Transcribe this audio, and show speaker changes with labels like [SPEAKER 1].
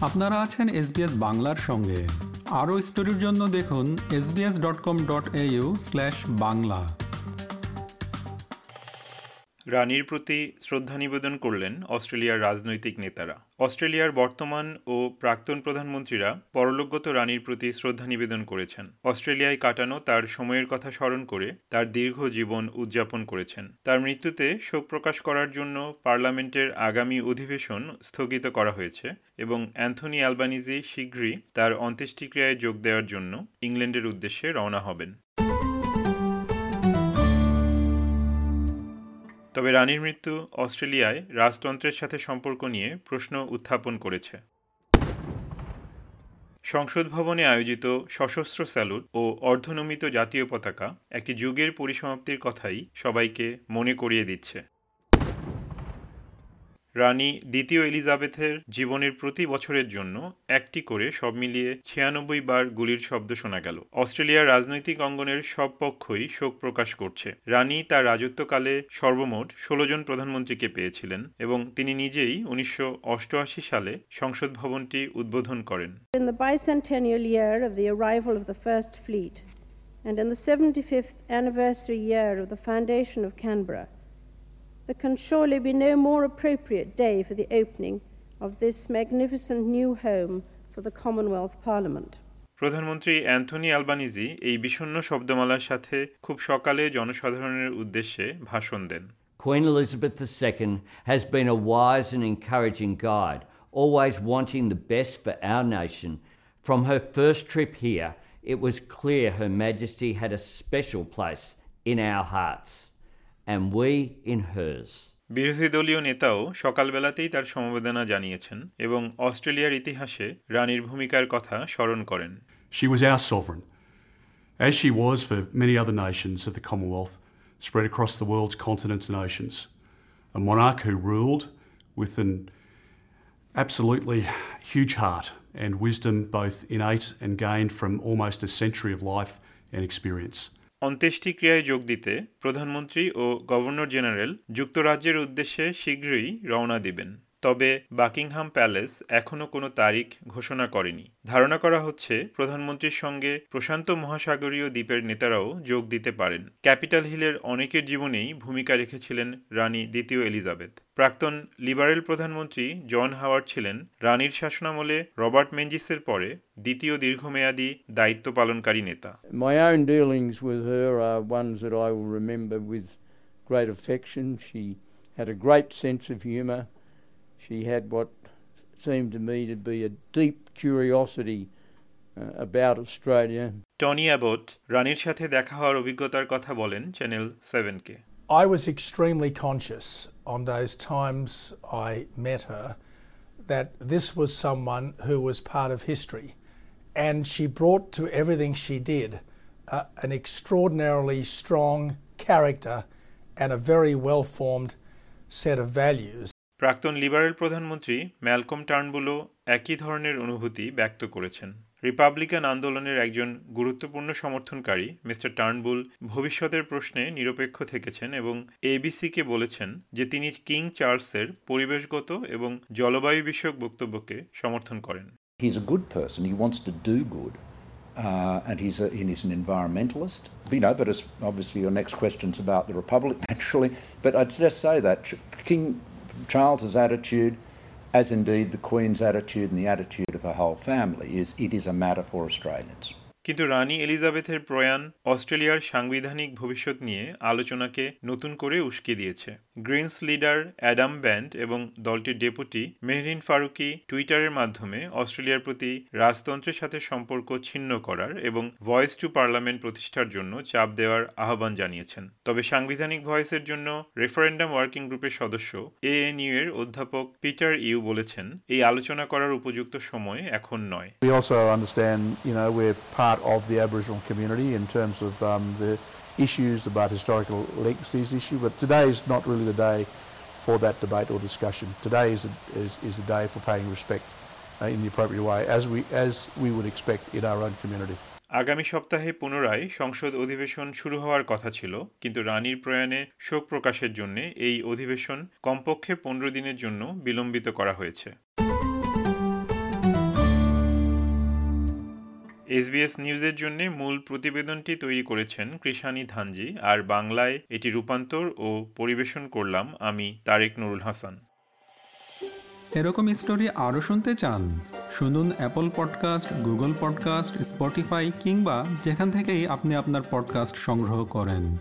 [SPEAKER 1] আপনারা আছেন এসবিএস বাংলার সঙ্গে। আরও স্টোরির জন্য দেখুন SBS dot com dot A U slash Bangla.
[SPEAKER 2] রানীর প্রতি শ্রদ্ধা নিবেদন করলেন অস্ট্রেলিয়ার রাজনৈতিক নেতারা। অস্ট্রেলিয়ার বর্তমান ও প্রাক্তন প্রধানমন্ত্রীরা পরলোকগত রানীর প্রতি শ্রদ্ধা নিবেদন করেছেন। অস্ট্রেলিয়ায় কাটানো তার সময়ের কথা স্মরণ করে তার দীর্ঘ জীবন উদযাপন করেছেন। তার মৃত্যুতে শোক প্রকাশ করার জন্য পার্লামেন্টের আগামী অধিবেশন স্থগিত করা হয়েছে এবং অ্যান্থনি অ্যালবানিজি শীঘ্রই তার অন্ত্যেষ্টিক্রিয়ায় যোগ দেওয়ার জন্য ইংল্যান্ডের উদ্দেশ্যে রওনা হবেন। তবে রানীর মৃত্যু অস্ট্রেলিয়ায় রাজতন্ত্রের সাথে সম্পর্ক নিয়ে প্রশ্ন উত্থাপন করেছে। সংসদ ভবনে আয়োজিত সশস্ত্র স্যালুট ও অর্ধনমিত জাতীয় পতাকা একটি যুগের পরিসমাপ্তির কথাই সবাইকে মনে করিয়ে দিচ্ছে। রানী দ্বিতীয় এলিজাবেথের জীবনের প্রতি বছরের জন্য একটি করে সব মিলিয়ে ছিয়ানব্বই বার গুলির শব্দ শোনা গেল। অস্ট্রেলিয়ার রাজনৈতিক অঙ্গনের সব পক্ষই শোক প্রকাশ করছে। রানী তার রাজত্বকালে সর্বমোট ষোলো জন প্রধানমন্ত্রীকে পেয়েছিলেন এবং তিনি নিজেই উনিশশো অষ্টআশি সালে সংসদ ভবনটি উদ্বোধন করেন।
[SPEAKER 3] And in the 75th anniversary year of the foundation of Canberra, there can surely be no more appropriate day for the opening of this magnificent new home for the Commonwealth Parliament.
[SPEAKER 2] প্রধানমন্ত্রী Anthony Albanese এই বিষণ্ণ শব্দমালার সাথে খুব সকালে জনসাধারণের উদ্দেশ্যে ভাষণ দেন
[SPEAKER 4] Queen Elizabeth II has been a wise and encouraging guide, always wanting the best for our nation. From her first trip here, it was clear Her Majesty had a special place in our hearts, and we in hers.
[SPEAKER 2] বিরোধী দলীয় নেতাও সকালবেলাতেই তার সমবেদনা জানিয়েছেন এবং অস্ট্রেলিয়ার ইতিহাসে রানীর ভূমিকার কথা স্মরণ করেন
[SPEAKER 5] She was our sovereign, as she was for many other nations of the Commonwealth spread across the world's continents and oceans. A monarch who ruled with an absolutely huge heart and wisdom, both innate and gained from almost a century of life and experience.
[SPEAKER 2] অন্ত্যেষ্টিক্রিয়ায় যোগ দিতে প্রধানমন্ত্রী ও governor general যুক্তরাজ্যের উদ্দেশ্যে শীঘ্রই রওনা দিবেন। তবে Buckingham palace এখনও কোনো তারিখ ঘোষণা করেনি ধারণা করা হচ্ছে, প্রধানমন্ত্রীর সঙ্গে প্রশান্ত মহাসাগরীয় দ্বীপের নেতারাও যোগ দিতে পারেন ক্যাপিটাল হিলের অনেকের জীবনেই ভূমিকা রেখেছিলেন রানী দ্বিতীয় এলিজাবেথ প্রাক্তন লিবারেল প্রধানমন্ত্রী জন হাওয়ার্ড ছিলেন রানীর শাসনামলে রবার্ট মেঞ্জিসের পরে দ্বিতীয় দীর্ঘমেয়াদী দায়িত্ব পালনকারী নেতা
[SPEAKER 6] great affection. She had a great sense of humour. She had what seemed to me to be a deep curiosity uh, about Australia.
[SPEAKER 2] Tony Abbott রানীর সাথে দেখা হওয়ার অভিজ্ঞতার কথা বলেন channel সেভেনকে
[SPEAKER 7] I was extremely conscious on those times I met her that this was someone who was part of history. And she brought to everything she did uh, an extraordinarily strong character and a very well formed set of values.
[SPEAKER 2] প্রাক্তন liberal প্রধানমন্ত্রী Malcolm টার্নবুলও একই ধরনের অনুভূতি ব্যক্ত করেছেন Republican আন্দোলনের একজন গুরুত্বপূর্ণ সমর্থনকারী মিস্টার টার্নবুল ভবিষ্যতের প্রশ্নে নিরপেক্ষ থেকেছেন এবং এবিসিকে বলেছেন যে তিনি কিং চার্লসের পরিবেশগত এবং জলবায়ু বিষয়ক বক্তব্যকে সমর্থন করেন
[SPEAKER 8] He's a good person. He wants to do good. Uh, and he's, a, he's an environmentalist. You know, but obviously your next question's about the Republic, naturally. But I'd just say that King Charles's attitude, as indeed the Queen's attitude and the attitude of her whole family, is it is a matter for Australians.
[SPEAKER 2] কিন্তু রানী এলিজাবেথের প্রয়াণ অস্ট্রেলিয়ার সাংবিধানিক ভবিষ্যৎ নিয়ে আলোচনাকে নতুন করে উস্কে দিয়েছে। গ্রিনস লিডার অ্যাডাম ব্যান্ড এবং দলটির ডেপুটি মেহরিন ফারুকি টুইটারের মাধ্যমে অস্ট্রেলিয়ার প্রতি রাজতন্ত্রের সাথে সম্পর্ক ছিন্ন করার এবং ভয়েস টু পার্লামেন্ট প্রতিষ্ঠার জন্য চাপ দেওয়ার আহ্বান জানিয়েছেন। তবে সাংবিধানিক ভয়েসের জন্য রেফারেন্ডাম ওয়ার্কিং গ্রুপের সদস্য এএনইউ এর অধ্যাপক পিটার ইউ বলেছেন, এই আলোচনা করার উপযুক্ত সময় এখন নয়।
[SPEAKER 9] Of the Aboriginal community in terms of um, the issues about historical legacies issue, but today is not really the day for that debate or discussion. Today is a, is, is a day for paying respect uh, in the appropriate way, as we, as we would expect in our own community.
[SPEAKER 2] আগামী সপ্তাহে পুনরায় সংসদ অধিবেশন শুরু হওয়ার কথা ছিল কিন্তু রানীর প্রয়াণে শোক প্রকাশের জন্য এই অধিবেশন কমপক্ষে পনেরো দিনের জন্য বিলম্বিত করা হয়েছে এসবিএস নিউজের জন্য মূল প্রতিবেদনটি তৈরি করেছেন কৃষানি ধানজি, আর বাংলায় এটি রূপান্তর ও পরিবেশন করলাম আমি তারেক নুরুল হাসান।
[SPEAKER 1] এরকম স্টোরি আরও শুনতে চান? শুনুন Apple podcast Google podcast Spotify কিংবা যেখান থেকেই আপনি আপনার পডকাস্ট সংগ্রহ করেন।